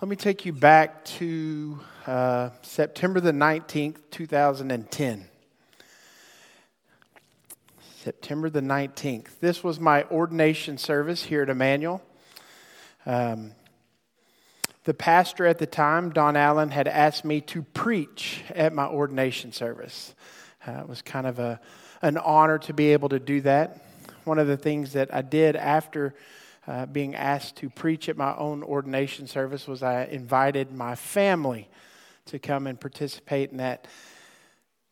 Let me take you back to uh, September the 19th, 2010. September the 19th. This was my ordination service here at Emmanuel. Um, the pastor at the time, Don Allen, had asked me to preach at my ordination service. Uh, it was kind of a, an honor to be able to do that. One of the things that I did after uh, being asked to preach at my own ordination service was I invited my family to come and participate in that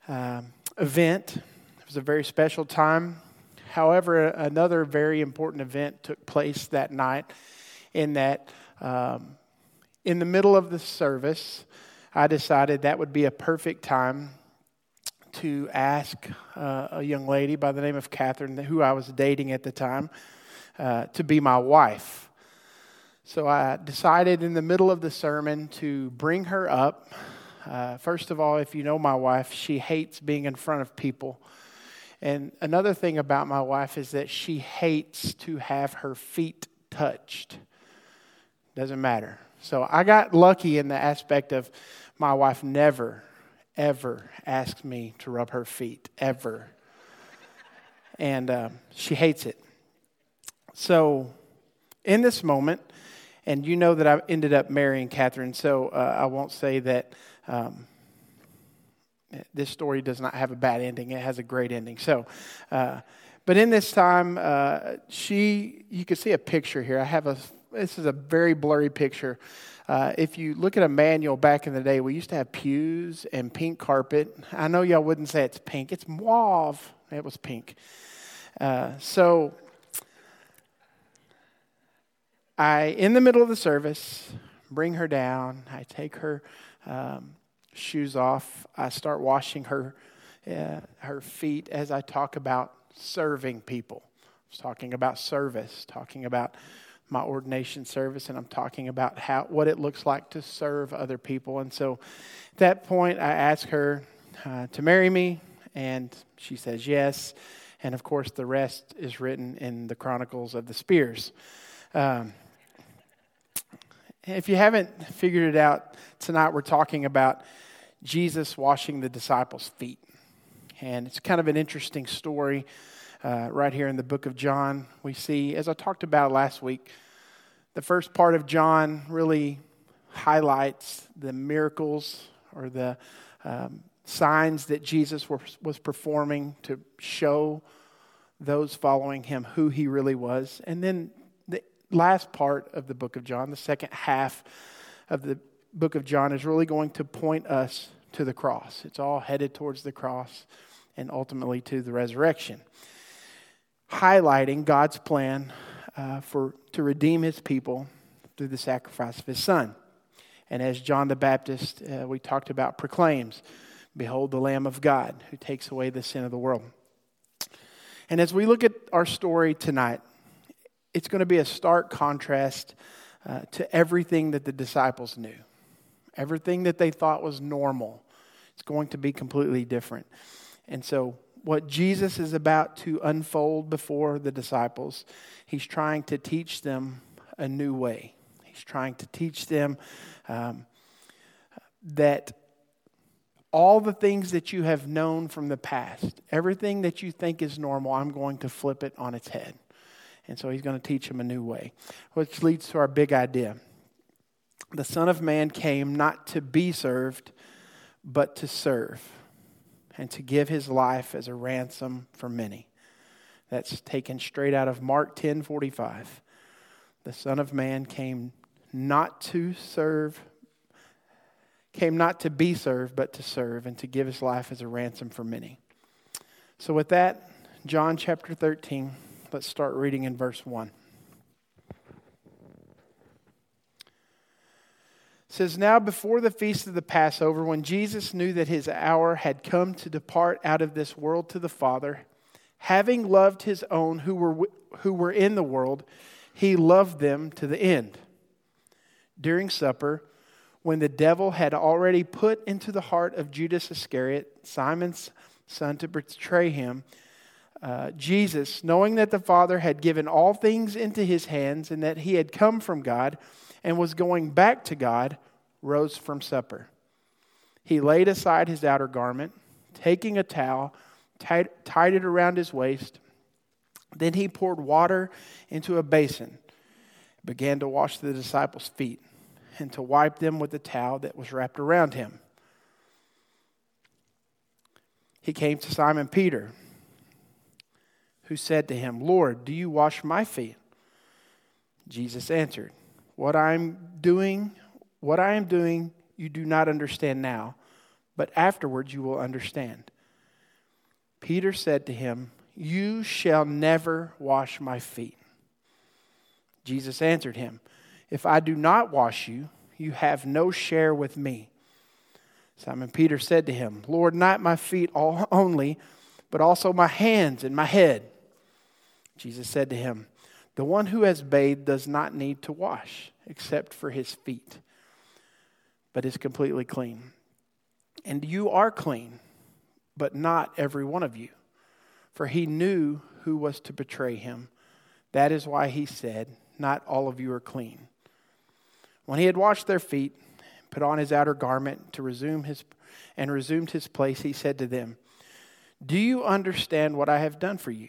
um, event. It was a very special time. However, another very important event took place that night in that um, in the middle of the service, I decided that would be a perfect time to ask uh, a young lady by the name of Catherine, who I was dating at the time, uh, to be my wife. So I decided in the middle of the sermon to bring her up. Uh, first of all, if you know my wife, she hates being in front of people. And another thing about my wife is that she hates to have her feet touched. Doesn't matter. So I got lucky in the aspect of my wife never, ever asked me to rub her feet, ever. and uh, she hates it. So in this moment, and you know that I ended up marrying Catherine, so uh, I won't say that um, this story does not have a bad ending. It has a great ending. So, uh, but in this time, uh, she, you can see a picture here. I have a this is a very blurry picture. Uh, if you look at Emmanuel back in the day, we used to have pews and pink carpet. I know y'all wouldn't say it's pink, it's mauve. It was pink. Uh, so, I, in the middle of the service, bring her down. I take her um, shoes off. I start washing her, uh, her feet as I talk about serving people. I was talking about service, talking about my ordination service and I'm talking about how what it looks like to serve other people. And so at that point I ask her uh, to marry me and she says yes. And of course the rest is written in the Chronicles of the Spears. Um, if you haven't figured it out, tonight we're talking about Jesus washing the disciples' feet. And it's kind of an interesting story uh, right here in the book of John, we see, as I talked about last week, the first part of John really highlights the miracles or the um, signs that Jesus was, was performing to show those following him who he really was. And then the last part of the book of John, the second half of the book of John, is really going to point us to the cross. It's all headed towards the cross and ultimately to the resurrection highlighting God's plan uh, for, to redeem his people through the sacrifice of his son. And as John the Baptist, uh, we talked about, proclaims, Behold the Lamb of God who takes away the sin of the world. And as we look at our story tonight, it's going to be a stark contrast uh, to everything that the disciples knew. Everything that they thought was normal. It's going to be completely different. And so what Jesus is about to unfold before the disciples. He's trying to teach them a new way. He's trying to teach them um, that all the things that you have known from the past, everything that you think is normal, I'm going to flip it on its head. And so he's going to teach them a new way, which leads to our big idea. The Son of Man came not to be served, but to serve and to give his life as a ransom for many. That's taken straight out of Mark 10 45. The Son of Man came not to serve, came not to be served, but to serve and to give his life as a ransom for many. So, with that, John chapter 13, let's start reading in verse 1. says, Now before the feast of the Passover, when Jesus knew that his hour had come to depart out of this world to the Father, having loved his own who were, who were in the world, he loved them to the end. During supper, when the devil had already put into the heart of Judas Iscariot, Simon's son, to betray him, uh, Jesus, knowing that the Father had given all things into his hands and that he had come from God, and was going back to God, rose from supper. He laid aside his outer garment, taking a towel, tied, tied it around his waist. Then he poured water into a basin, began to wash the disciples' feet, and to wipe them with the towel that was wrapped around him. He came to Simon Peter, who said to him, Lord, do you wash my feet? Jesus answered, What I am doing, what I am doing, you do not understand now, but afterwards you will understand. Peter said to him, You shall never wash my feet. Jesus answered him, If I do not wash you, you have no share with me. Simon Peter said to him, Lord, not my feet only, but also my hands and my head. Jesus said to him, The one who has bathed does not need to wash except for his feet, but is completely clean. And you are clean, but not every one of you. For he knew who was to betray him. That is why he said, Not all of you are clean. When he had washed their feet, put on his outer garment to resume his and resumed his place, he said to them, Do you understand what I have done for you?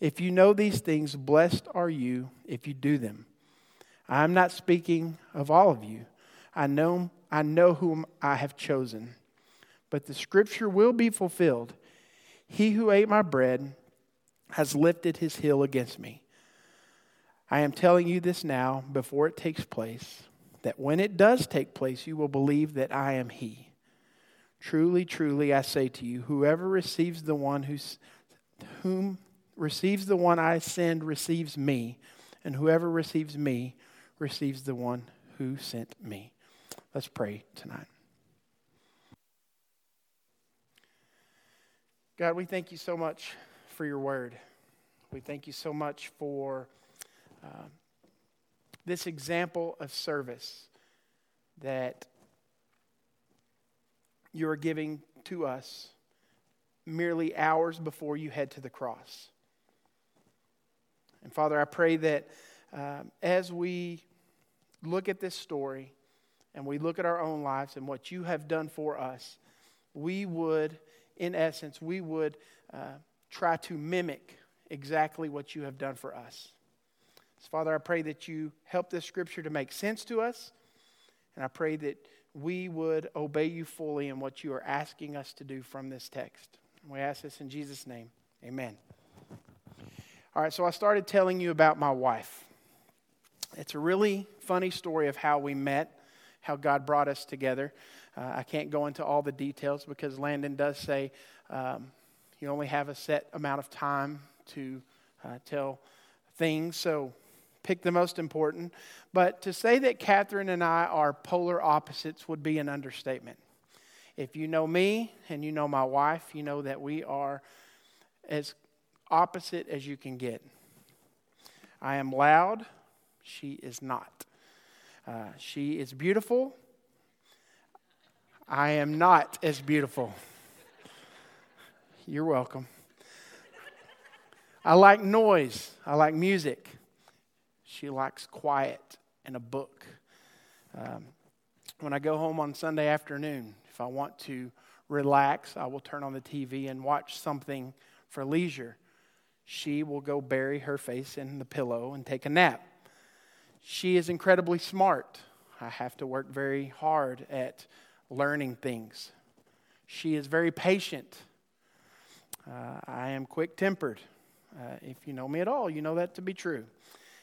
If you know these things, blessed are you if you do them. I am not speaking of all of you. I know, I know whom I have chosen. But the scripture will be fulfilled. He who ate my bread has lifted his heel against me. I am telling you this now before it takes place, that when it does take place, you will believe that I am he. Truly, truly, I say to you, whoever receives the one whom receives the one I send receives me, and whoever receives me receives the one who sent me. Let's pray tonight. God, we thank you so much for your word. We thank you so much for uh, this example of service that you are giving to us merely hours before you head to the cross. And Father, I pray that um, as we look at this story and we look at our own lives and what you have done for us, we would, in essence, we would uh, try to mimic exactly what you have done for us. So, Father, I pray that you help this scripture to make sense to us. And I pray that we would obey you fully in what you are asking us to do from this text. We ask this in Jesus' name. Amen. All right, so I started telling you about my wife. It's a really funny story of how we met, how God brought us together. Uh, I can't go into all the details because Landon does say um, you only have a set amount of time to uh, tell things. So pick the most important. But to say that Catherine and I are polar opposites would be an understatement. If you know me and you know my wife, you know that we are as opposite as you can get. I am loud, she is not. Uh, she is beautiful, I am not as beautiful. You're welcome. I like noise, I like music. She likes quiet and a book. Um, when I go home on Sunday afternoon, if I want to relax, I will turn on the TV and watch something for leisure. She will go bury her face in the pillow and take a nap. She is incredibly smart. I have to work very hard at learning things. She is very patient. Uh, I am quick tempered. Uh, if you know me at all, you know that to be true.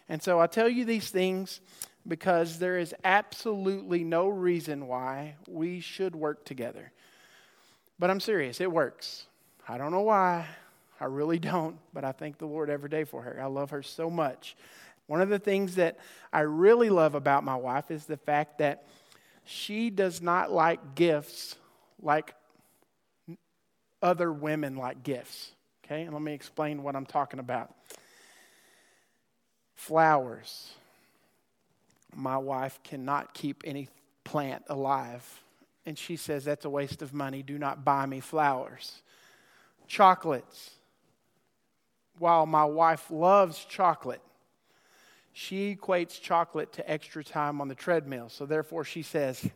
And so I tell you these things because there is absolutely no reason why we should work together. But I'm serious, it works. I don't know why. I really don't, but I thank the Lord every day for her. I love her so much. One of the things that I really love about my wife is the fact that she does not like gifts like other women like gifts. Okay, and let me explain what I'm talking about. Flowers. My wife cannot keep any plant alive. And she says, That's a waste of money. Do not buy me flowers. Chocolates. While my wife loves chocolate, she equates chocolate to extra time on the treadmill. So therefore, she says,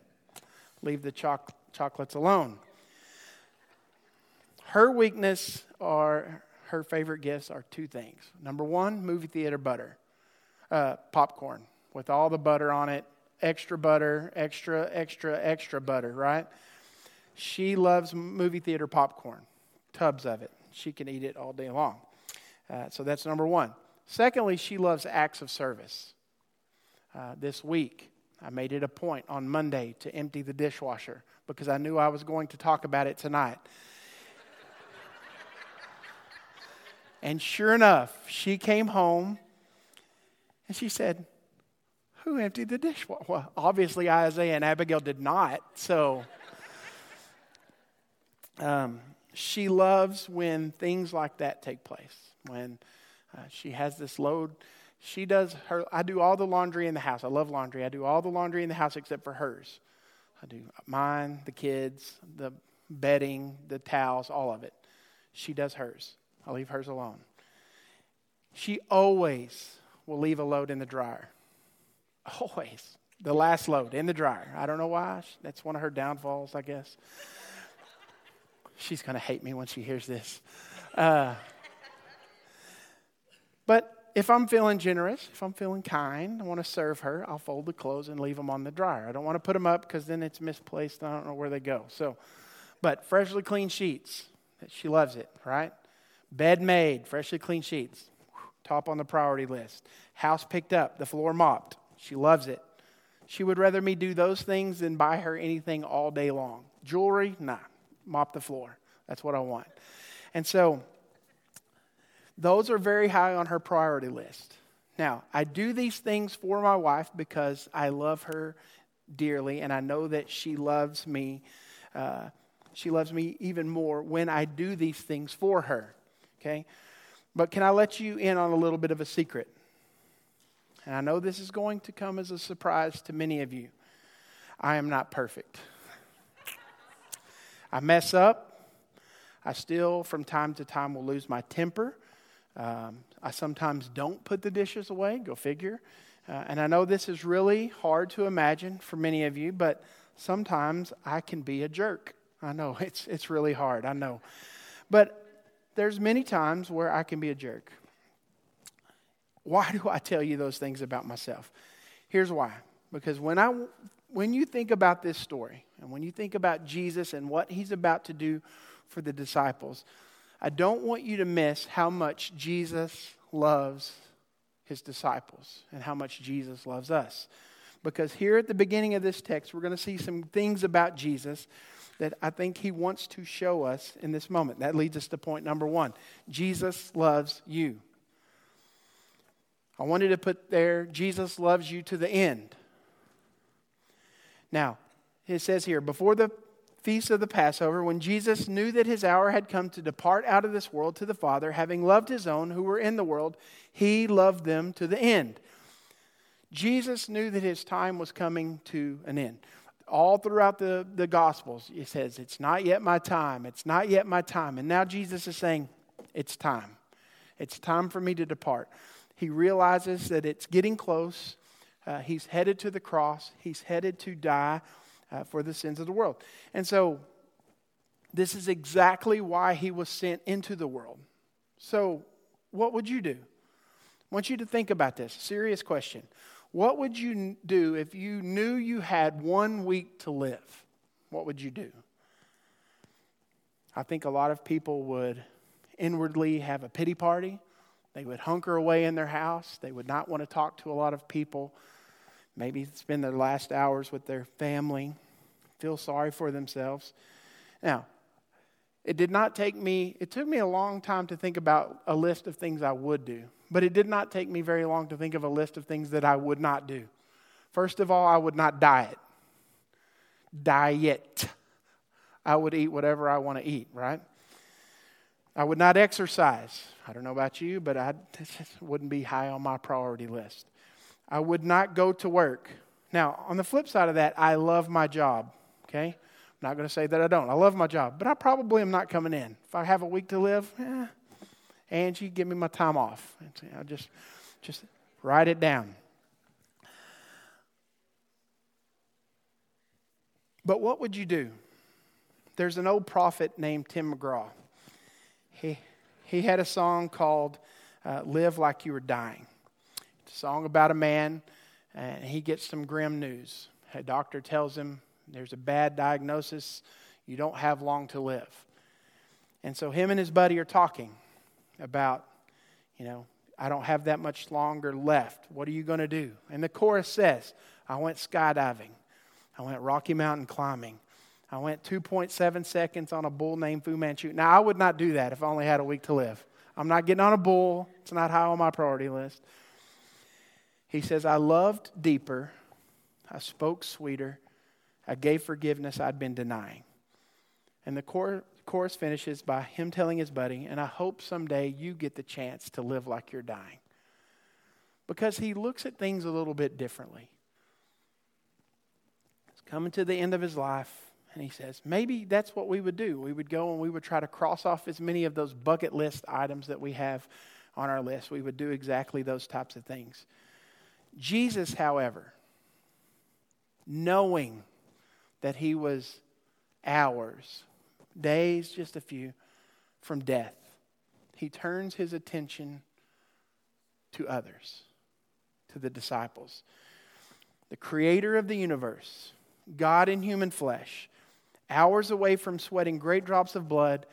Leave the choc- chocolates alone. Her weakness or her favorite gifts are two things. Number one, movie theater butter, uh, popcorn with all the butter on it, extra butter, extra, extra, extra butter, right? She loves movie theater popcorn, tubs of it. She can eat it all day long. Uh, so that's number one. Secondly, she loves acts of service. Uh, this week, I made it a point on Monday to empty the dishwasher because I knew I was going to talk about it tonight. and sure enough, she came home and she said, who emptied the dishwasher? Well, obviously Isaiah and Abigail did not. So um, she loves when things like that take place. When uh, she has this load, she does her. I do all the laundry in the house. I love laundry. I do all the laundry in the house except for hers. I do mine, the kids, the bedding, the towels, all of it. She does hers. I leave hers alone. She always will leave a load in the dryer. Always. The last load in the dryer. I don't know why. That's one of her downfalls, I guess. She's going to hate me when she hears this. Uh, if I'm feeling generous, if I'm feeling kind, I want to serve her, I'll fold the clothes and leave them on the dryer. I don't want to put them up because then it's misplaced. I don't know where they go. So, but freshly clean sheets, she loves it, right? Bed made, freshly clean sheets, top on the priority list. House picked up, the floor mopped, she loves it. She would rather me do those things than buy her anything all day long. Jewelry, nah, mop the floor. That's what I want. And so, those are very high on her priority list. Now, I do these things for my wife because I love her dearly, and I know that she loves me. Uh, she loves me even more when I do these things for her. Okay? But can I let you in on a little bit of a secret? And I know this is going to come as a surprise to many of you. I am not perfect. I mess up. I still, from time to time, will lose my temper. Um, I sometimes don't put the dishes away, go figure. Uh, and I know this is really hard to imagine for many of you, but sometimes I can be a jerk. I know it's, it's really hard, I know. But there's many times where I can be a jerk. Why do I tell you those things about myself? Here's why. Because when, I, when you think about this story, and when you think about Jesus and what he's about to do for the disciples, I don't want you to miss how much Jesus loves his disciples and how much Jesus loves us. Because here at the beginning of this text, we're going to see some things about Jesus that I think he wants to show us in this moment. That leads us to point number one Jesus loves you. I wanted to put there, Jesus loves you to the end. Now, it says here, before the feast of the Passover, when Jesus knew that his hour had come to depart out of this world to the Father, having loved his own who were in the world, he loved them to the end. Jesus knew that his time was coming to an end. All throughout the, the Gospels, he says, It's not yet my time. It's not yet my time. And now Jesus is saying, It's time. It's time for me to depart. He realizes that it's getting close. Uh, he's headed to the cross, he's headed to die uh, for the sins of the world. And so, this is exactly why he was sent into the world. So, what would you do? I want you to think about this. Serious question. What would you do if you knew you had one week to live? What would you do? I think a lot of people would inwardly have a pity party. They would hunker away in their house. They would not want to talk to a lot of people. Maybe spend their last hours with their family, feel sorry for themselves. Now, it did not take me, it took me a long time to think about a list of things I would do. but it did not take me very long to think of a list of things that I would not do. First of all, I would not diet. Diet. I would eat whatever I want to eat, right? I would not exercise. I don't know about you, but I wouldn't be high on my priority list. I would not go to work. Now, on the flip side of that, I love my job, okay? I'm not going to say that I don't. I love my job, but I probably am not coming in. If I have a week to live, eh, Angie, give me my time off. I'll just, just write it down. But what would you do? There's an old prophet named Tim McGraw. He, he had a song called uh, Live Like You Were Dying. Song about a man, and he gets some grim news. A doctor tells him there's a bad diagnosis, you don't have long to live. And so him and his buddy are talking about, you know, I don't have that much longer left. What are you going to do? And the chorus says, I went skydiving. I went Rocky Mountain climbing. I went 2.7 seconds on a bull named Fu Manchu. Now, I would not do that if I only had a week to live. I'm not getting on a bull, it's not high on my priority list. He says, I loved deeper, I spoke sweeter, I gave forgiveness I'd been denying. And the chorus finishes by him telling his buddy, and I hope someday you get the chance to live like you're dying. Because he looks at things a little bit differently He's coming to the end of his life. And he says, maybe that's what we would do. We would go and we would try to cross off as many of those bucket list items that we have on our list. We would do exactly those types of things. Jesus, however, knowing that he was hours, days, just a few, from death, he turns his attention to others, to the disciples. The creator of the universe God in human flesh, hours away from sweating great drops of blood,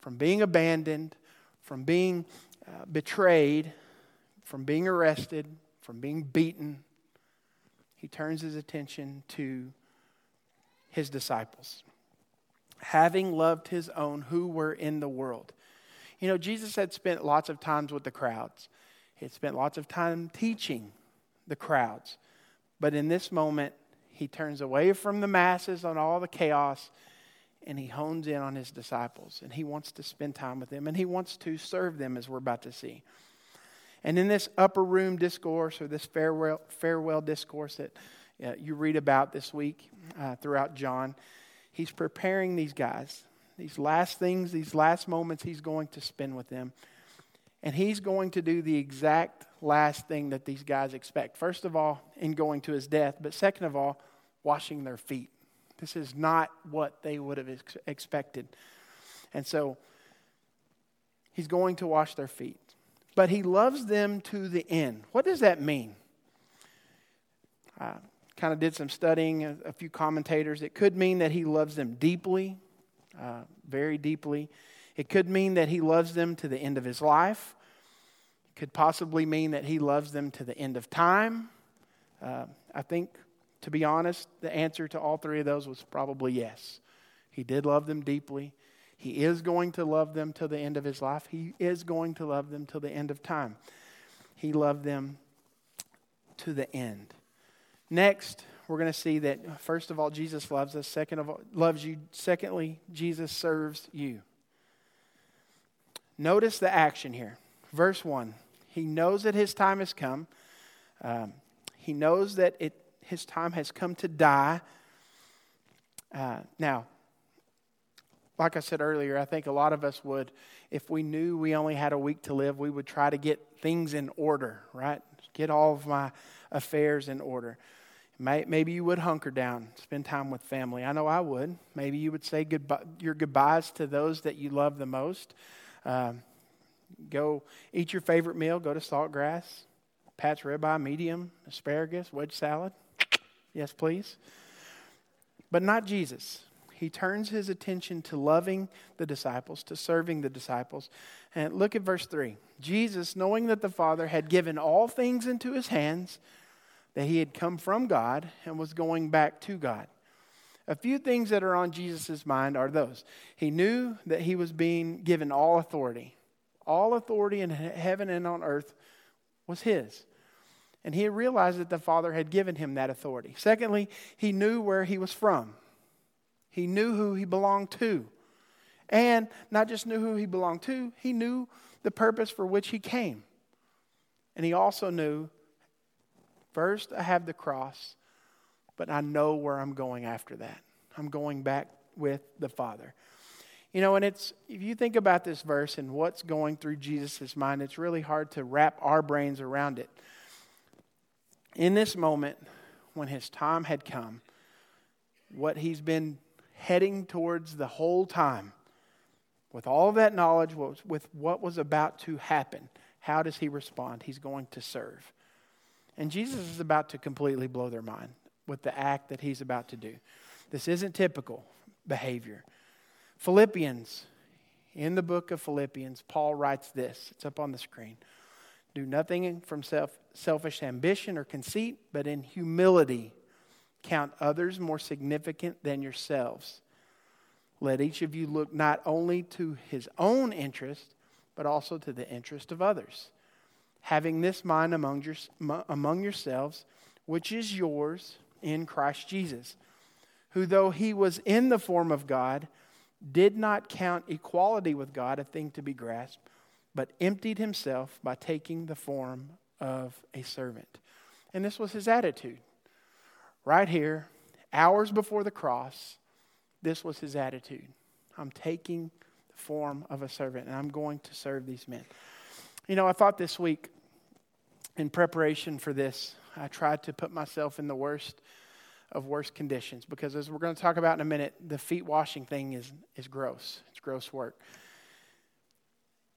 from being abandoned, from being uh, betrayed, from being arrested, from being beaten, he turns his attention to his disciples. Having loved his own who were in the world. You know, Jesus had spent lots of times with the crowds. He had spent lots of time teaching the crowds. But in this moment, he turns away from the masses on all the chaos and he hones in on his disciples and he wants to spend time with them and he wants to serve them as we're about to see. And in this upper room discourse or this farewell, farewell discourse that uh, you read about this week uh, throughout John, he's preparing these guys, these last things, these last moments he's going to spend with them. And he's going to do the exact last thing that these guys expect. First of all, in going to his death, but second of all, washing their feet. This is not what they would have ex- expected. And so he's going to wash their feet. But he loves them to the end. What does that mean? I kind of did some studying, a, a, few commentators. It could mean that he loves them deeply, uh, very deeply. It could mean that he loves them to the end of his life. It could possibly mean that he loves them to the end of time. Uh, I think to be honest, the answer to all three of those was probably yes. He did love them deeply. He is going to love them till the end of his life. He is going to love them till the end of time. He loved them to the end. Next, we're going to see that first of all, Jesus loves us. Second of all, loves you. Secondly, Jesus serves you. Notice the action here. Verse 1. He knows that his time has come. Um, he knows that it his time has come to die. Uh, now, like I said earlier, I think a lot of us would, if we knew we only had a week to live, we would try to get things in order, right? Get all of my affairs in order. Maybe you would hunker down, spend time with family. I know I would. Maybe you would say goodbye, your goodbyes to those that you love the most. Um, go eat your favorite meal, go to Saltgrass, Pat's ribeye, medium, asparagus, wedge salad. Yes, please. But not Jesus. He turns his attention to loving the disciples, to serving the disciples. And look at verse 3. Jesus, knowing that the Father had given all things into his hands, that he had come from God and was going back to God. A few things that are on Jesus' mind are those. He knew that he was being given all authority. All authority in heaven and on earth was his. And he realized that the Father had given him that authority. Secondly, he knew where he was from, he knew who he belonged to. And not just knew who he belonged to, he knew the purpose for which he came. And he also knew first, I have the cross, but I know where I'm going after that. I'm going back with the Father. You know, and it's, if you think about this verse and what's going through Jesus' mind, it's really hard to wrap our brains around it. In this moment, when his time had come, what he's been heading towards the whole time, with all that knowledge, with what was about to happen, how does he respond? He's going to serve. And Jesus is about to completely blow their mind with the act that he's about to do. This isn't typical behavior. Philippians, in the book of Philippians, Paul writes this. It's up on the screen. Do nothing from self, selfish ambition or conceit, but in humility count others more significant than yourselves. Let each of you look not only to his own interest, but also to the interest of others. Having this mind among, your, among yourselves, which is yours in Christ Jesus, who, though he was in the form of God, did not count equality with God a thing to be grasped, but emptied himself by taking the form of a servant. And this was his attitude. Right here, hours before the cross, this was his attitude. I'm taking the form of a servant and I'm going to serve these men. You know, I thought this week, in preparation for this, I tried to put myself in the worst of worst conditions because, as we're going to talk about in a minute, the feet washing thing is, is gross. It's gross work.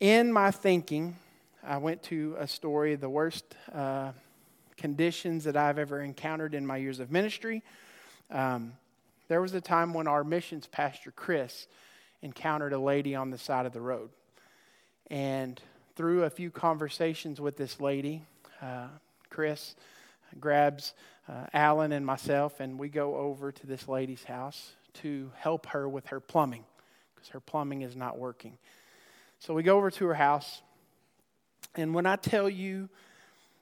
In my thinking, I went to a story the worst uh, conditions that I've ever encountered in my years of ministry. Um, there was a time when our missions pastor, Chris, encountered a lady on the side of the road. And through a few conversations with this lady, uh, Chris grabs uh, Alan and myself, and we go over to this lady's house to help her with her plumbing because her plumbing is not working. So we go over to her house, and when I tell you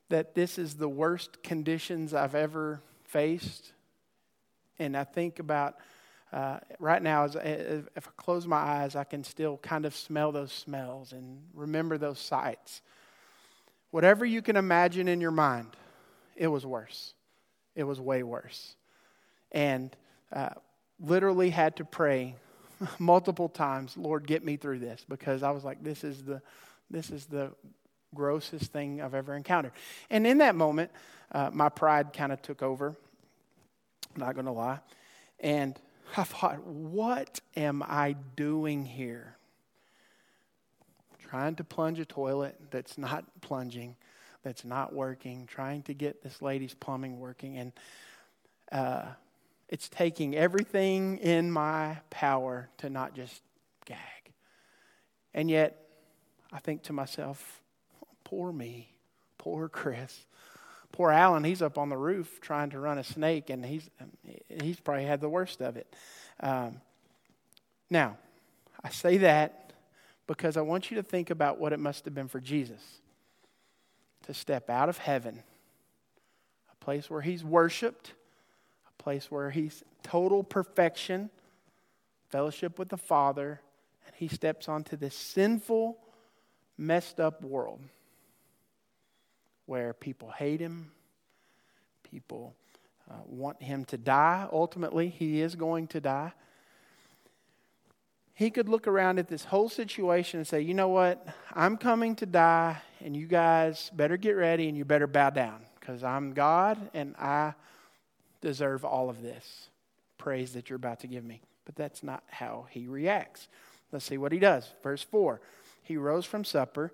that this is the worst conditions I've ever faced, and I think about uh, right now, as, if I close my eyes, I can still kind of smell those smells and remember those sights. Whatever you can imagine in your mind, it was worse. It was way worse. And uh, literally had to pray multiple times, Lord, get me through this, because I was like, this is the, this is the grossest thing I've ever encountered. And in that moment, uh, my pride kind of took over. Not going to lie. And I thought, what am I doing here? Trying to plunge a toilet that's not plunging, that's not working, trying to get this lady's plumbing working. And uh, it's taking everything in my power to not just gag. And yet, I think to myself, poor me, poor Chris. Poor Alan, he's up on the roof trying to run a snake, and he's he's probably had the worst of it. Um, now, I say that because I want you to think about what it must have been for Jesus to step out of heaven, a place where he's worshiped, a place where he's total perfection, fellowship with the Father, and he steps onto this sinful, messed up world where people hate him, people uh, want him to die. Ultimately, he is going to die. He could look around at this whole situation and say, you know what? I'm coming to die, and you guys better get ready and you better bow down because I'm God and I deserve all of this praise that you're about to give me. But that's not how he reacts. Let's see what he does. Verse 4 He rose from supper,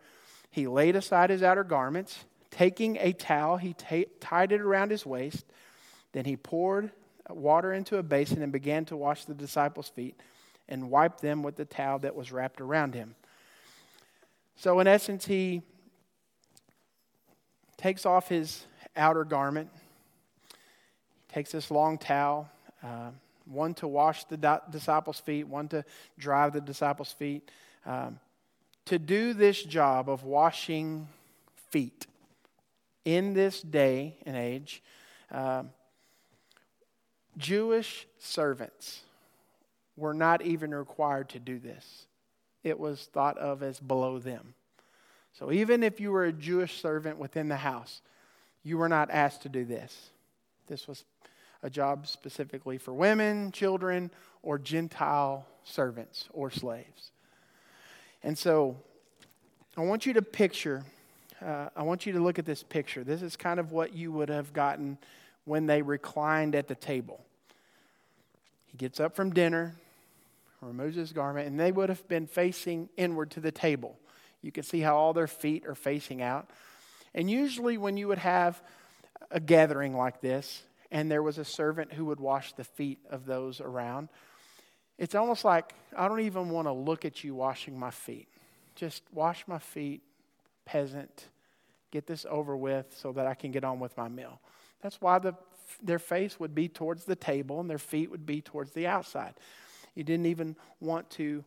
he laid aside his outer garments Taking a towel, he tied it around his waist. Then he poured water into a basin and began to wash the disciples' feet and wipe them with the towel that was wrapped around him. So, in essence, he takes off his outer garment, takes this long towel, uh, one to wash the disciples' feet, one to dry the disciples' feet. Um, to do this job of washing feet in this day and age, um, Jewish servants were not even required to do this. It was thought of as below them. So even if you were a Jewish servant within the house, you were not asked to do this. This was a job specifically for women, children, or Gentile servants or slaves. And so I want you to picture, uh, I want you to look at this picture. This is kind of what you would have gotten when they reclined at the table. He gets up from dinner, removes his garment, and they would have been facing inward to the table. You can see how all their feet are facing out. And usually, when you would have a gathering like this, and there was a servant who would wash the feet of those around, it's almost like I don't even want to look at you washing my feet. Just wash my feet, peasant. Get this over with so that I can get on with my meal. That's why the, their face would be towards the table and their feet would be towards the outside. You didn't even want to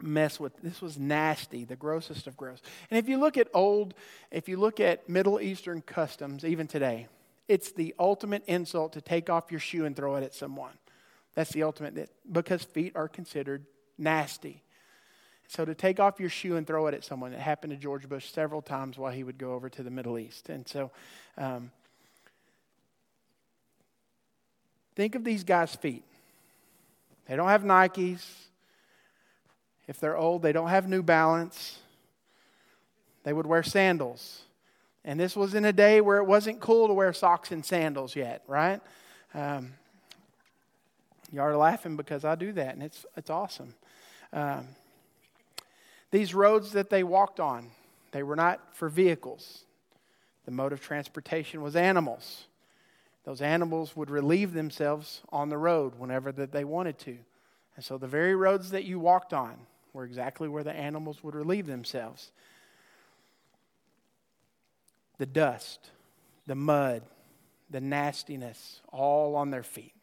mess with this was nasty the grossest of gross and if you look at old if you look at middle eastern customs even today it's the ultimate insult to take off your shoe and throw it at someone that's the ultimate, because feet are considered nasty. So to take off your shoe and throw it at someone, it happened to George Bush several times while he would go over to the Middle East. And so um, think of these guys' feet. They don't have Nikes. If they're old, they don't have New Balance. They would wear sandals. And this was in a day where it wasn't cool to wear socks and sandals yet, right? Um, you are laughing because I do that, and it's, it's awesome. Um, these roads that they walked on, they were not for vehicles. The mode of transportation was animals. Those animals would relieve themselves on the road whenever that they wanted to. And so the very roads that you walked on were exactly where the animals would relieve themselves. The dust, the mud, the nastiness, all on their feet.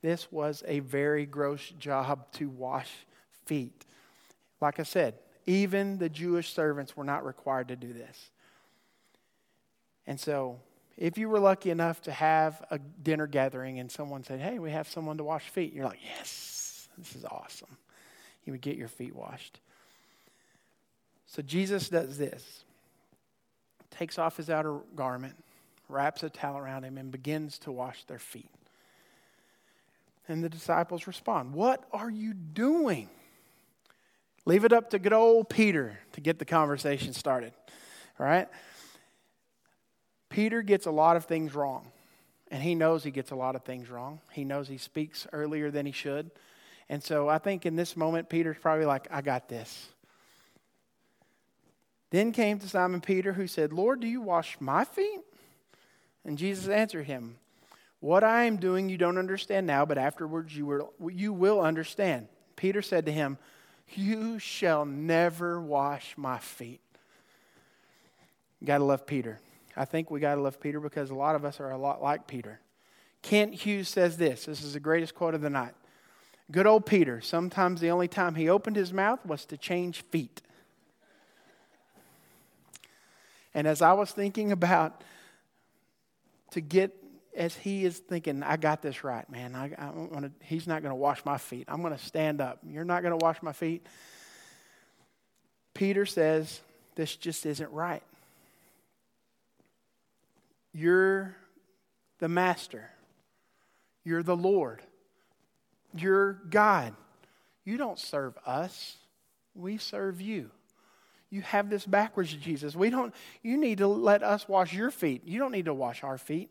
This was a very gross job to wash feet. Like I said, even the Jewish servants were not required to do this. And so, if you were lucky enough to have a dinner gathering and someone said, Hey, we have someone to wash feet, you're like, Yes, this is awesome. You would get your feet washed. So, Jesus does this takes off his outer garment, wraps a towel around him, and begins to wash their feet. And the disciples respond, What are you doing? Leave it up to good old Peter to get the conversation started. All right? Peter gets a lot of things wrong. And he knows he gets a lot of things wrong. He knows he speaks earlier than he should. And so I think in this moment, Peter's probably like, I got this. Then came to Simon Peter, who said, Lord, do you wash my feet? And Jesus answered him, what I am doing you don't understand now, but afterwards you will, you will understand. Peter said to him, You shall never wash my feet. Got to love Peter. I think we got to love Peter because a lot of us are a lot like Peter. Kent Hughes says this this is the greatest quote of the night. Good old Peter, sometimes the only time he opened his mouth was to change feet. And as I was thinking about to get as he is thinking, I got this right, man. I, I wanna, he's not going to wash my feet. I'm going to stand up. You're not going to wash my feet. Peter says, This just isn't right. You're the master, you're the Lord, you're God. You don't serve us, we serve you. You have this backwards, Jesus. We don't, you need to let us wash your feet. You don't need to wash our feet.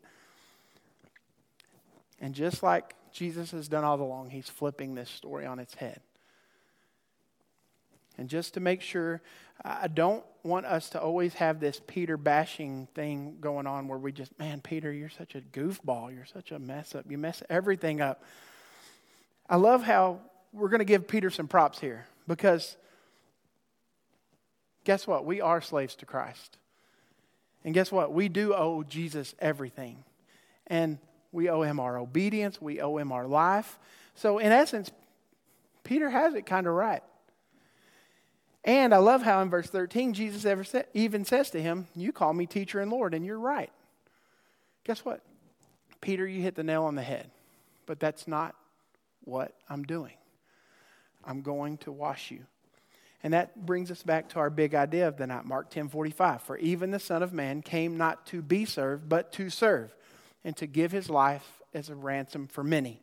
And just like Jesus has done all along, he's flipping this story on its head. And just to make sure, I don't want us to always have this Peter bashing thing going on where we just, man, Peter, you're such a goofball. You're such a mess up. You mess everything up. I love how we're going to give Peter some props here because guess what? We are slaves to Christ. And guess what? We do owe Jesus everything. And we owe him our obedience. We owe him our life. So, in essence, Peter has it kind of right. And I love how in verse 13, Jesus ever sa- even says to him, You call me teacher and Lord, and you're right. Guess what? Peter, you hit the nail on the head. But that's not what I'm doing. I'm going to wash you. And that brings us back to our big idea of the night, Mark 10 45. For even the Son of Man came not to be served, but to serve, and to give his life as a ransom for many.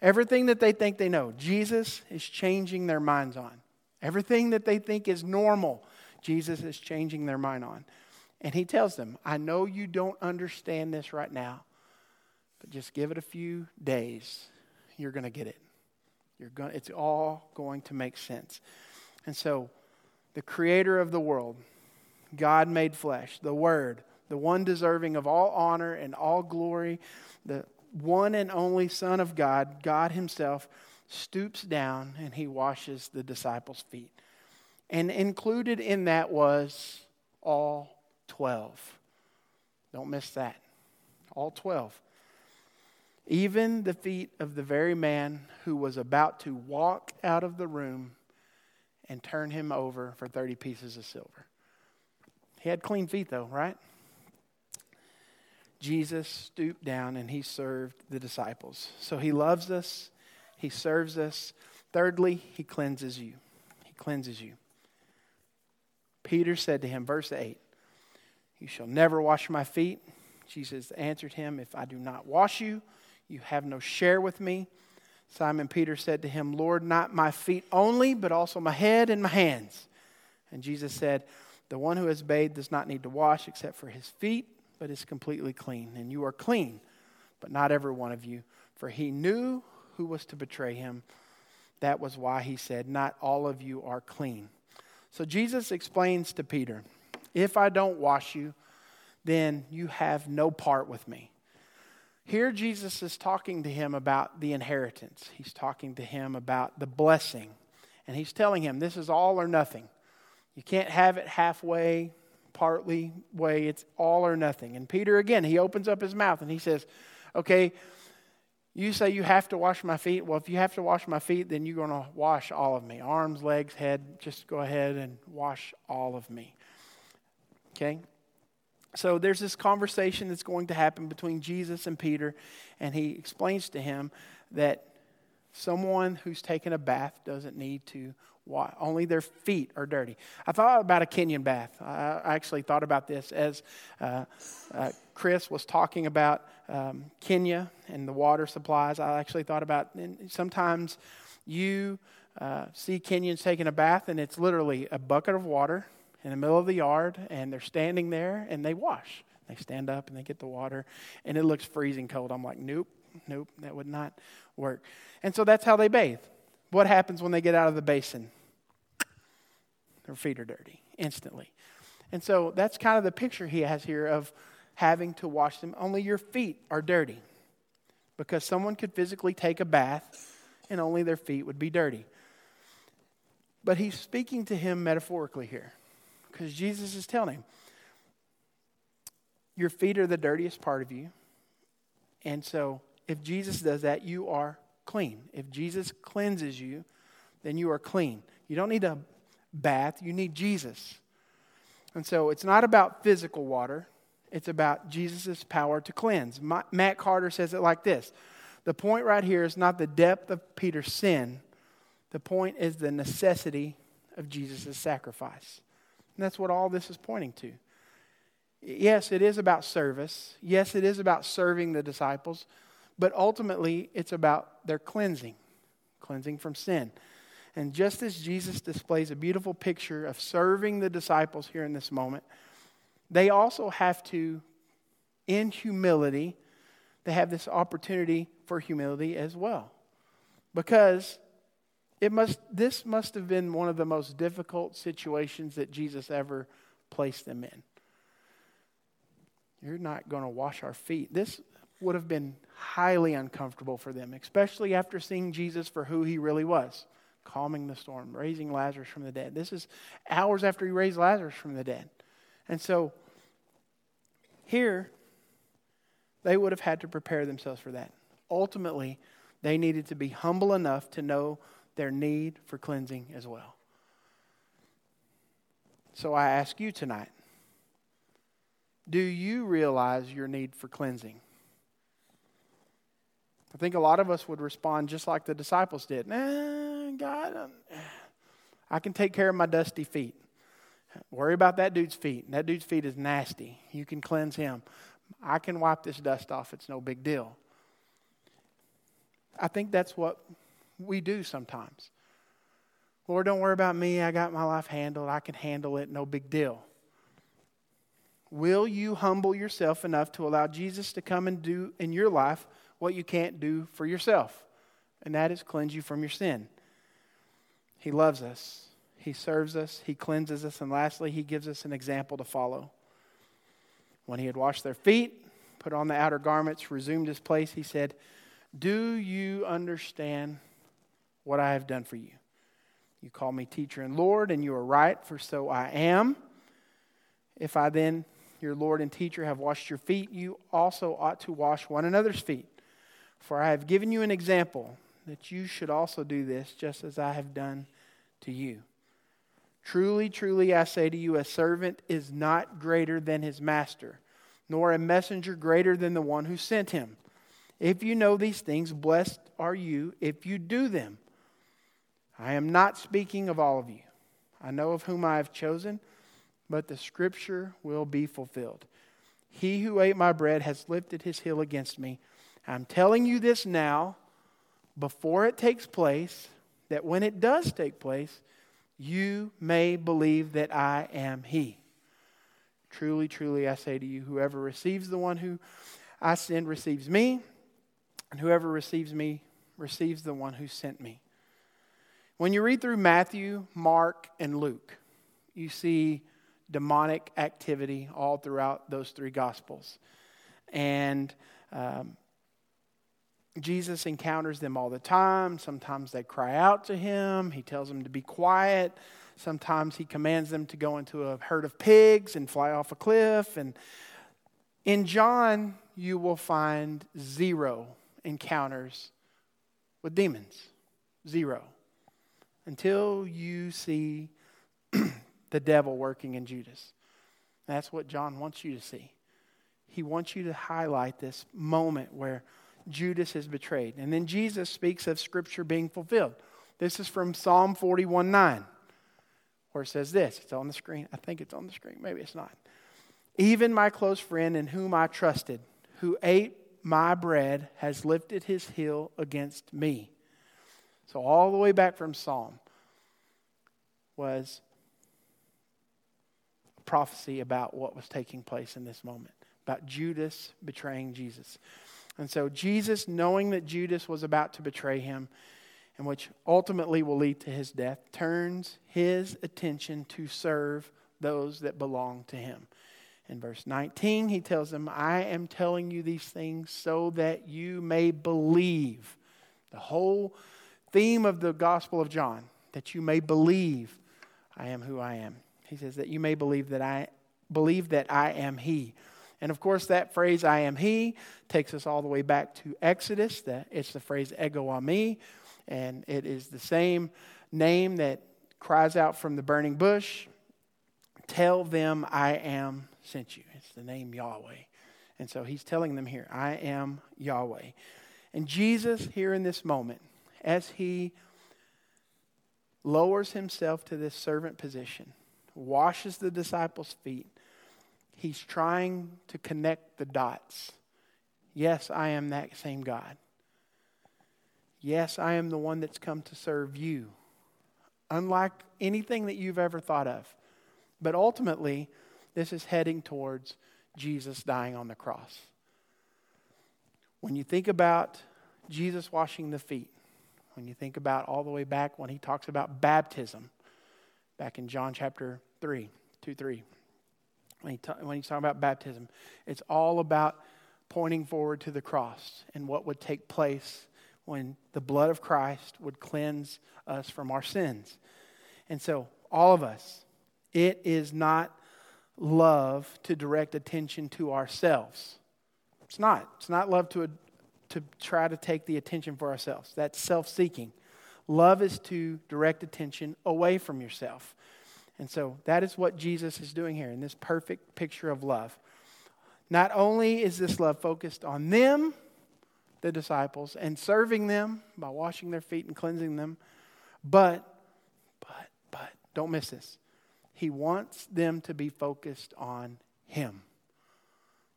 Everything that they think they know, Jesus is changing their minds on. Everything that they think is normal, Jesus is changing their mind on. And he tells them, I know you don't understand this right now, but just give it a few days. You're going to get it. You're going, it's all going to make sense. And so, the creator of the world, God made flesh, the Word, the one deserving of all honor and all glory, the one and only Son of God, God Himself, stoops down and He washes the disciples' feet. And included in that was all 12. Don't miss that. All 12. Even the feet of the very man who was about to walk out of the room and turn him over for 30 pieces of silver. He had clean feet, though, right? Jesus stooped down and he served the disciples. So he loves us, he serves us. Thirdly, he cleanses you. He cleanses you. Peter said to him, verse 8, You shall never wash my feet. Jesus answered him, If I do not wash you, you have no share with me. Simon Peter said to him, Lord, not my feet only, but also my head and my hands. And Jesus said, The one who has bathed does not need to wash except for his feet, but is completely clean. And you are clean, but not every one of you. For he knew who was to betray him. That was why he said, Not all of you are clean. So Jesus explains to Peter, If I don't wash you, then you have no part with me. Here, Jesus is talking to him about the inheritance. He's talking to him about the blessing. And he's telling him, This is all or nothing. You can't have it halfway, partly way. It's all or nothing. And Peter, again, he opens up his mouth and he says, Okay, you say you have to wash my feet. Well, if you have to wash my feet, then you're going to wash all of me arms, legs, head. Just go ahead and wash all of me. Okay? So there's this conversation that's going to happen between Jesus and Peter, and he explains to him that someone who's taken a bath doesn't need to wash, only their feet are dirty. I thought about a Kenyan bath. I actually thought about this as uh, uh, Chris was talking about um, Kenya and the water supplies. I actually thought about sometimes you uh, see Kenyans taking a bath, and it's literally a bucket of water in the middle of the yard and they're standing there and they wash. They stand up and they get the water and it looks freezing cold. I'm like, nope, nope, that would not work. And so that's how they bathe. What happens when they get out of the basin? Their feet are dirty instantly. And so that's kind of the picture he has here of having to wash them. Only your feet are dirty because someone could physically take a bath and only their feet would be dirty. But he's speaking to him metaphorically here because Jesus is telling him, Your feet are the dirtiest part of you. And so, if Jesus does that, you are clean. If Jesus cleanses you, then you are clean. You don't need a bath, you need Jesus. And so, it's not about physical water, it's about Jesus' power to cleanse. Matt Carter says it like this The point right here is not the depth of Peter's sin, the point is the necessity of Jesus' sacrifice. And that's what all this is pointing to. Yes, it is about service. Yes, it is about serving the disciples. But ultimately, it's about their cleansing, cleansing from sin. And just as Jesus displays a beautiful picture of serving the disciples here in this moment, they also have to, in humility, they have this opportunity for humility as well. Because it must, this must have been one of the most difficult situations that Jesus ever placed them in. You're not going to wash our feet. This would have been highly uncomfortable for them, especially after seeing Jesus for who he really was calming the storm, raising Lazarus from the dead. This is hours after he raised Lazarus from the dead. And so here, they would have had to prepare themselves for that. Ultimately, they needed to be humble enough to know their need for cleansing as well. So I ask you tonight do you realize your need for cleansing? I think a lot of us would respond just like the disciples did. Nah, God, I can take care of my dusty feet. Worry about that dude's feet. That dude's feet is nasty. You can cleanse him. I can wipe this dust off. It's no big deal. I think that's what we do sometimes. Lord, don't worry about me. I got my life handled. I can handle it. No big deal. Will you humble yourself enough to allow Jesus to come and do in your life what you can't do for yourself? And that is cleanse you from your sin. He loves us, He serves us, He cleanses us, and lastly, He gives us an example to follow. When He had washed their feet, put on the outer garments, resumed His place, He said, Do you understand what I have done for you? You call me teacher and Lord, and you are right, for so I am. If I then, your Lord and teacher, have washed your feet, you also ought to wash one another's feet. For I have given you an example that you should also do this, just as I have done to you. Truly, truly, I say to you, a servant is not greater than his master, nor a messenger greater than the one who sent him. If you know these things, blessed are you if you do them. I am not speaking of all of you. I know of whom I have chosen, but the scripture will be fulfilled. He who ate my bread has lifted his heel against me. I'm telling you this now, before it takes place, that when it does take place, you may believe that I am he. Truly, truly, I say to you, whoever receives the one who I send receives me, and whoever receives me receives the one who sent me. When you read through Matthew, Mark, and Luke, you see demonic activity all throughout those three gospels. And um, Jesus encounters them all the time. Sometimes they cry out to him, he tells them to be quiet. Sometimes he commands them to go into a herd of pigs and fly off a cliff. And in John, you will find zero encounters with demons. Zero until you see the devil working in Judas. That's what John wants you to see. He wants you to highlight this moment where Judas is betrayed. And then Jesus speaks of Scripture being fulfilled. This is from Psalm 41 9, where it says this. It's on the screen. I think it's on the screen. Maybe it's not. Even my close friend in whom I trusted, who ate my bread, has lifted his heel against me. So, all the way back from Psalm was a prophecy about what was taking place in this moment, about Judas betraying Jesus. And so, Jesus, knowing that Judas was about to betray him, and which ultimately will lead to his death, turns his attention to serve those that belong to him. In verse 19, he tells them, I am telling you these things so that you may believe. The whole theme of the Gospel of John that you may believe I am who I am. He says that you may believe that I believe that I am He. And of course, that phrase "I am He" takes us all the way back to Exodus. It's the phrase "Ego eimi," and it is the same name that cries out from the burning bush. Tell them I am sent you. It's the name Yahweh. And so he's telling them here, I am Yahweh. And Jesus, here in this moment, as he lowers himself to this servant position, washes the disciples' feet, he's trying to connect the dots. Yes, I am that same God. Yes, I am the one that's come to serve you, unlike anything that you've ever thought of. But ultimately, this is heading towards Jesus dying on the cross. When you think about Jesus washing the feet, when you think about all the way back when he talks about baptism, back in John chapter 3, 2 3. When, he ta- when he's talking about baptism, it's all about pointing forward to the cross and what would take place when the blood of Christ would cleanse us from our sins. And so, all of us, it is not love to direct attention to ourselves. It's not. It's not love to to try to take the attention for ourselves. That's self seeking. Love is to direct attention away from yourself. And so that is what Jesus is doing here in this perfect picture of love. Not only is this love focused on them, the disciples, and serving them by washing their feet and cleansing them, but, but, but, don't miss this. He wants them to be focused on Him.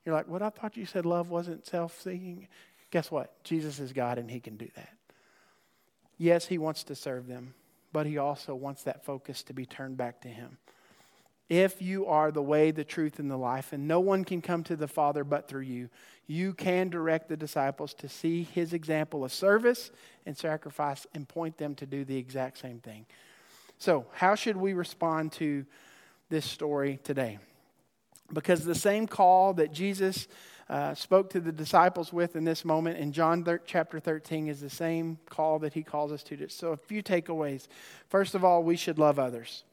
You're like, what? I thought you said love wasn't self seeking. Guess what? Jesus is God and He can do that. Yes, He wants to serve them, but He also wants that focus to be turned back to Him. If you are the way, the truth, and the life, and no one can come to the Father but through you, you can direct the disciples to see His example of service and sacrifice and point them to do the exact same thing. So, how should we respond to this story today? Because the same call that Jesus uh, spoke to the disciples with in this moment in John thir- chapter 13 is the same call that he calls us to. So, a few takeaways. First of all, we should love others.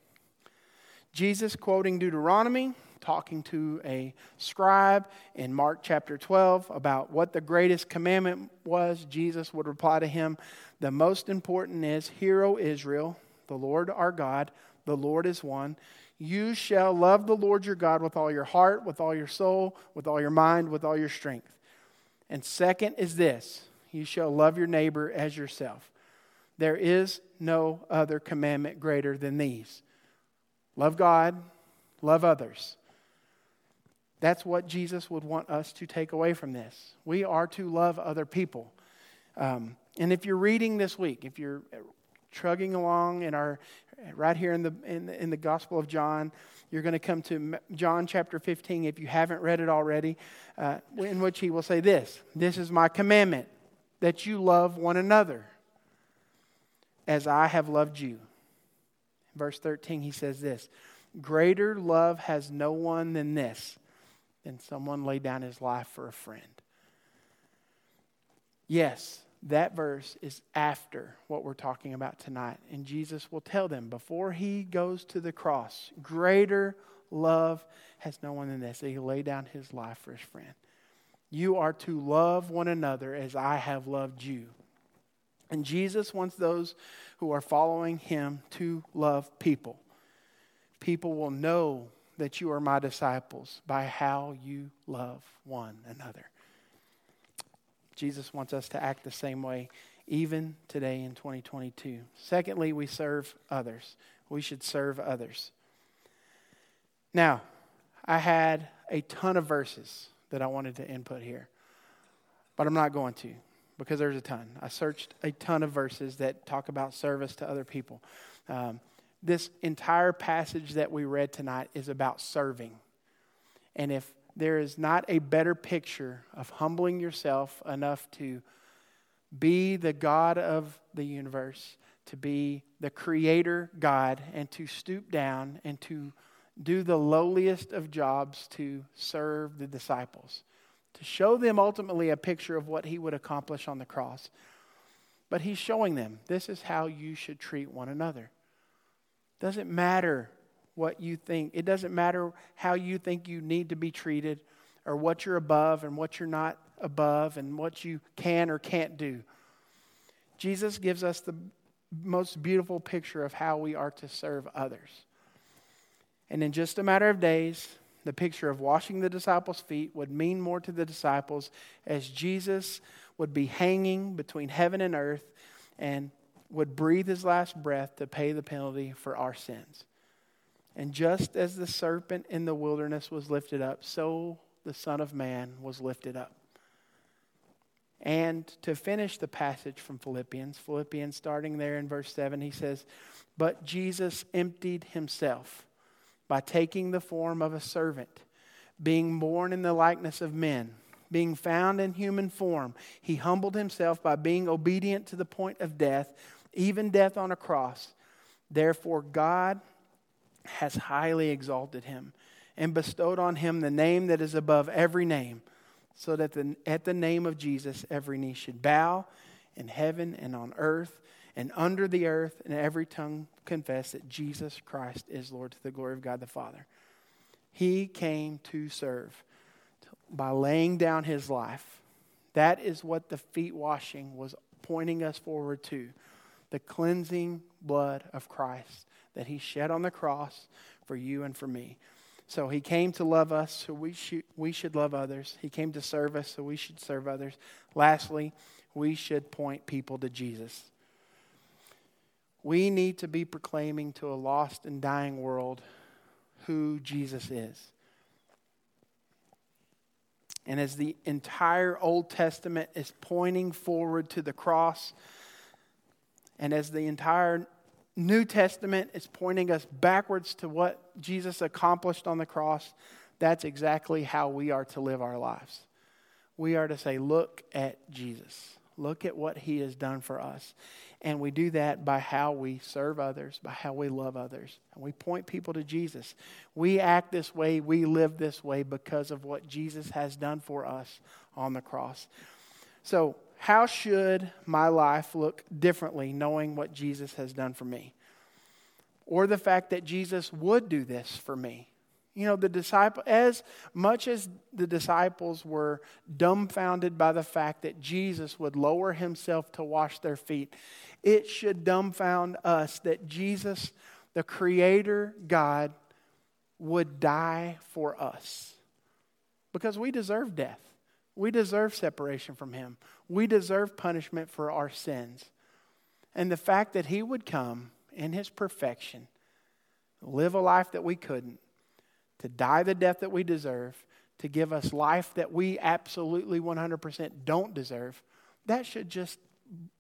Jesus, quoting Deuteronomy, talking to a scribe in Mark chapter 12 about what the greatest commandment was, Jesus would reply to him The most important is, Hear, O Israel, the Lord our God, the Lord is one. You shall love the Lord your God with all your heart, with all your soul, with all your mind, with all your strength. And second is this you shall love your neighbor as yourself. There is no other commandment greater than these love God, love others. That's what Jesus would want us to take away from this. We are to love other people. Um, and if you're reading this week, if you're trugging along in our right here in the in in the Gospel of John. You're going to come to John chapter 15 if you haven't read it already, uh, in which he will say this: "This is my commandment that you love one another, as I have loved you." Verse 13, he says this: "Greater love has no one than this, than someone lay down his life for a friend." Yes, that verse is after what we're talking about tonight. And Jesus will tell them before he goes to the cross, greater love has no one than this, he lay down his life for his friend. You are to love one another as I have loved you. And Jesus wants those who are following him to love people. People will know that you are my disciples by how you love one another. Jesus wants us to act the same way even today in 2022. Secondly, we serve others. We should serve others. Now, I had a ton of verses that I wanted to input here, but I'm not going to because there's a ton. I searched a ton of verses that talk about service to other people. Um, this entire passage that we read tonight is about serving. And if there is not a better picture of humbling yourself enough to be the God of the universe, to be the creator God, and to stoop down and to do the lowliest of jobs to serve the disciples, to show them ultimately a picture of what he would accomplish on the cross. But he's showing them this is how you should treat one another. Doesn't matter what you think. It doesn't matter how you think you need to be treated or what you're above and what you're not above and what you can or can't do. Jesus gives us the most beautiful picture of how we are to serve others. And in just a matter of days, the picture of washing the disciples' feet would mean more to the disciples as Jesus would be hanging between heaven and earth and would breathe his last breath to pay the penalty for our sins. And just as the serpent in the wilderness was lifted up, so the Son of Man was lifted up. And to finish the passage from Philippians, Philippians starting there in verse 7, he says, But Jesus emptied himself by taking the form of a servant, being born in the likeness of men, being found in human form. He humbled himself by being obedient to the point of death, even death on a cross. Therefore, God has highly exalted him and bestowed on him the name that is above every name, so that the, at the name of Jesus every knee should bow in heaven and on earth and under the earth, and every tongue confess that Jesus Christ is Lord to the glory of God the Father. He came to serve by laying down his life. That is what the feet washing was pointing us forward to the cleansing blood of Christ that he shed on the cross for you and for me. So he came to love us, so we should, we should love others. He came to serve us, so we should serve others. Lastly, we should point people to Jesus. We need to be proclaiming to a lost and dying world who Jesus is. And as the entire Old Testament is pointing forward to the cross, and as the entire New Testament is pointing us backwards to what Jesus accomplished on the cross, that's exactly how we are to live our lives. We are to say, Look at Jesus. Look at what he has done for us. And we do that by how we serve others, by how we love others. And we point people to Jesus. We act this way, we live this way because of what Jesus has done for us on the cross. So, how should my life look differently knowing what Jesus has done for me? Or the fact that Jesus would do this for me. You know, the disciple, as much as the disciples were dumbfounded by the fact that Jesus would lower himself to wash their feet, it should dumbfound us that Jesus, the Creator God, would die for us. Because we deserve death. We deserve separation from Him. We deserve punishment for our sins. And the fact that He would come in His perfection, live a life that we couldn't, to die the death that we deserve, to give us life that we absolutely 100% don't deserve, that should just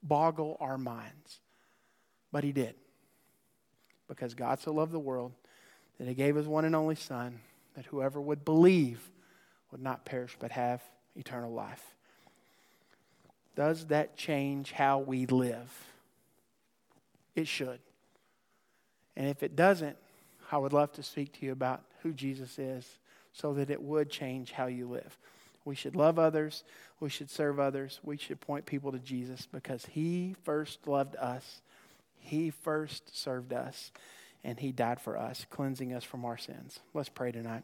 boggle our minds. But He did. Because God so loved the world that He gave His one and only Son, that whoever would believe would not perish but have eternal life. Does that change how we live? It should. And if it doesn't, I would love to speak to you about who Jesus is so that it would change how you live. We should love others. We should serve others. We should point people to Jesus because He first loved us. He first served us. And He died for us, cleansing us from our sins. Let's pray tonight.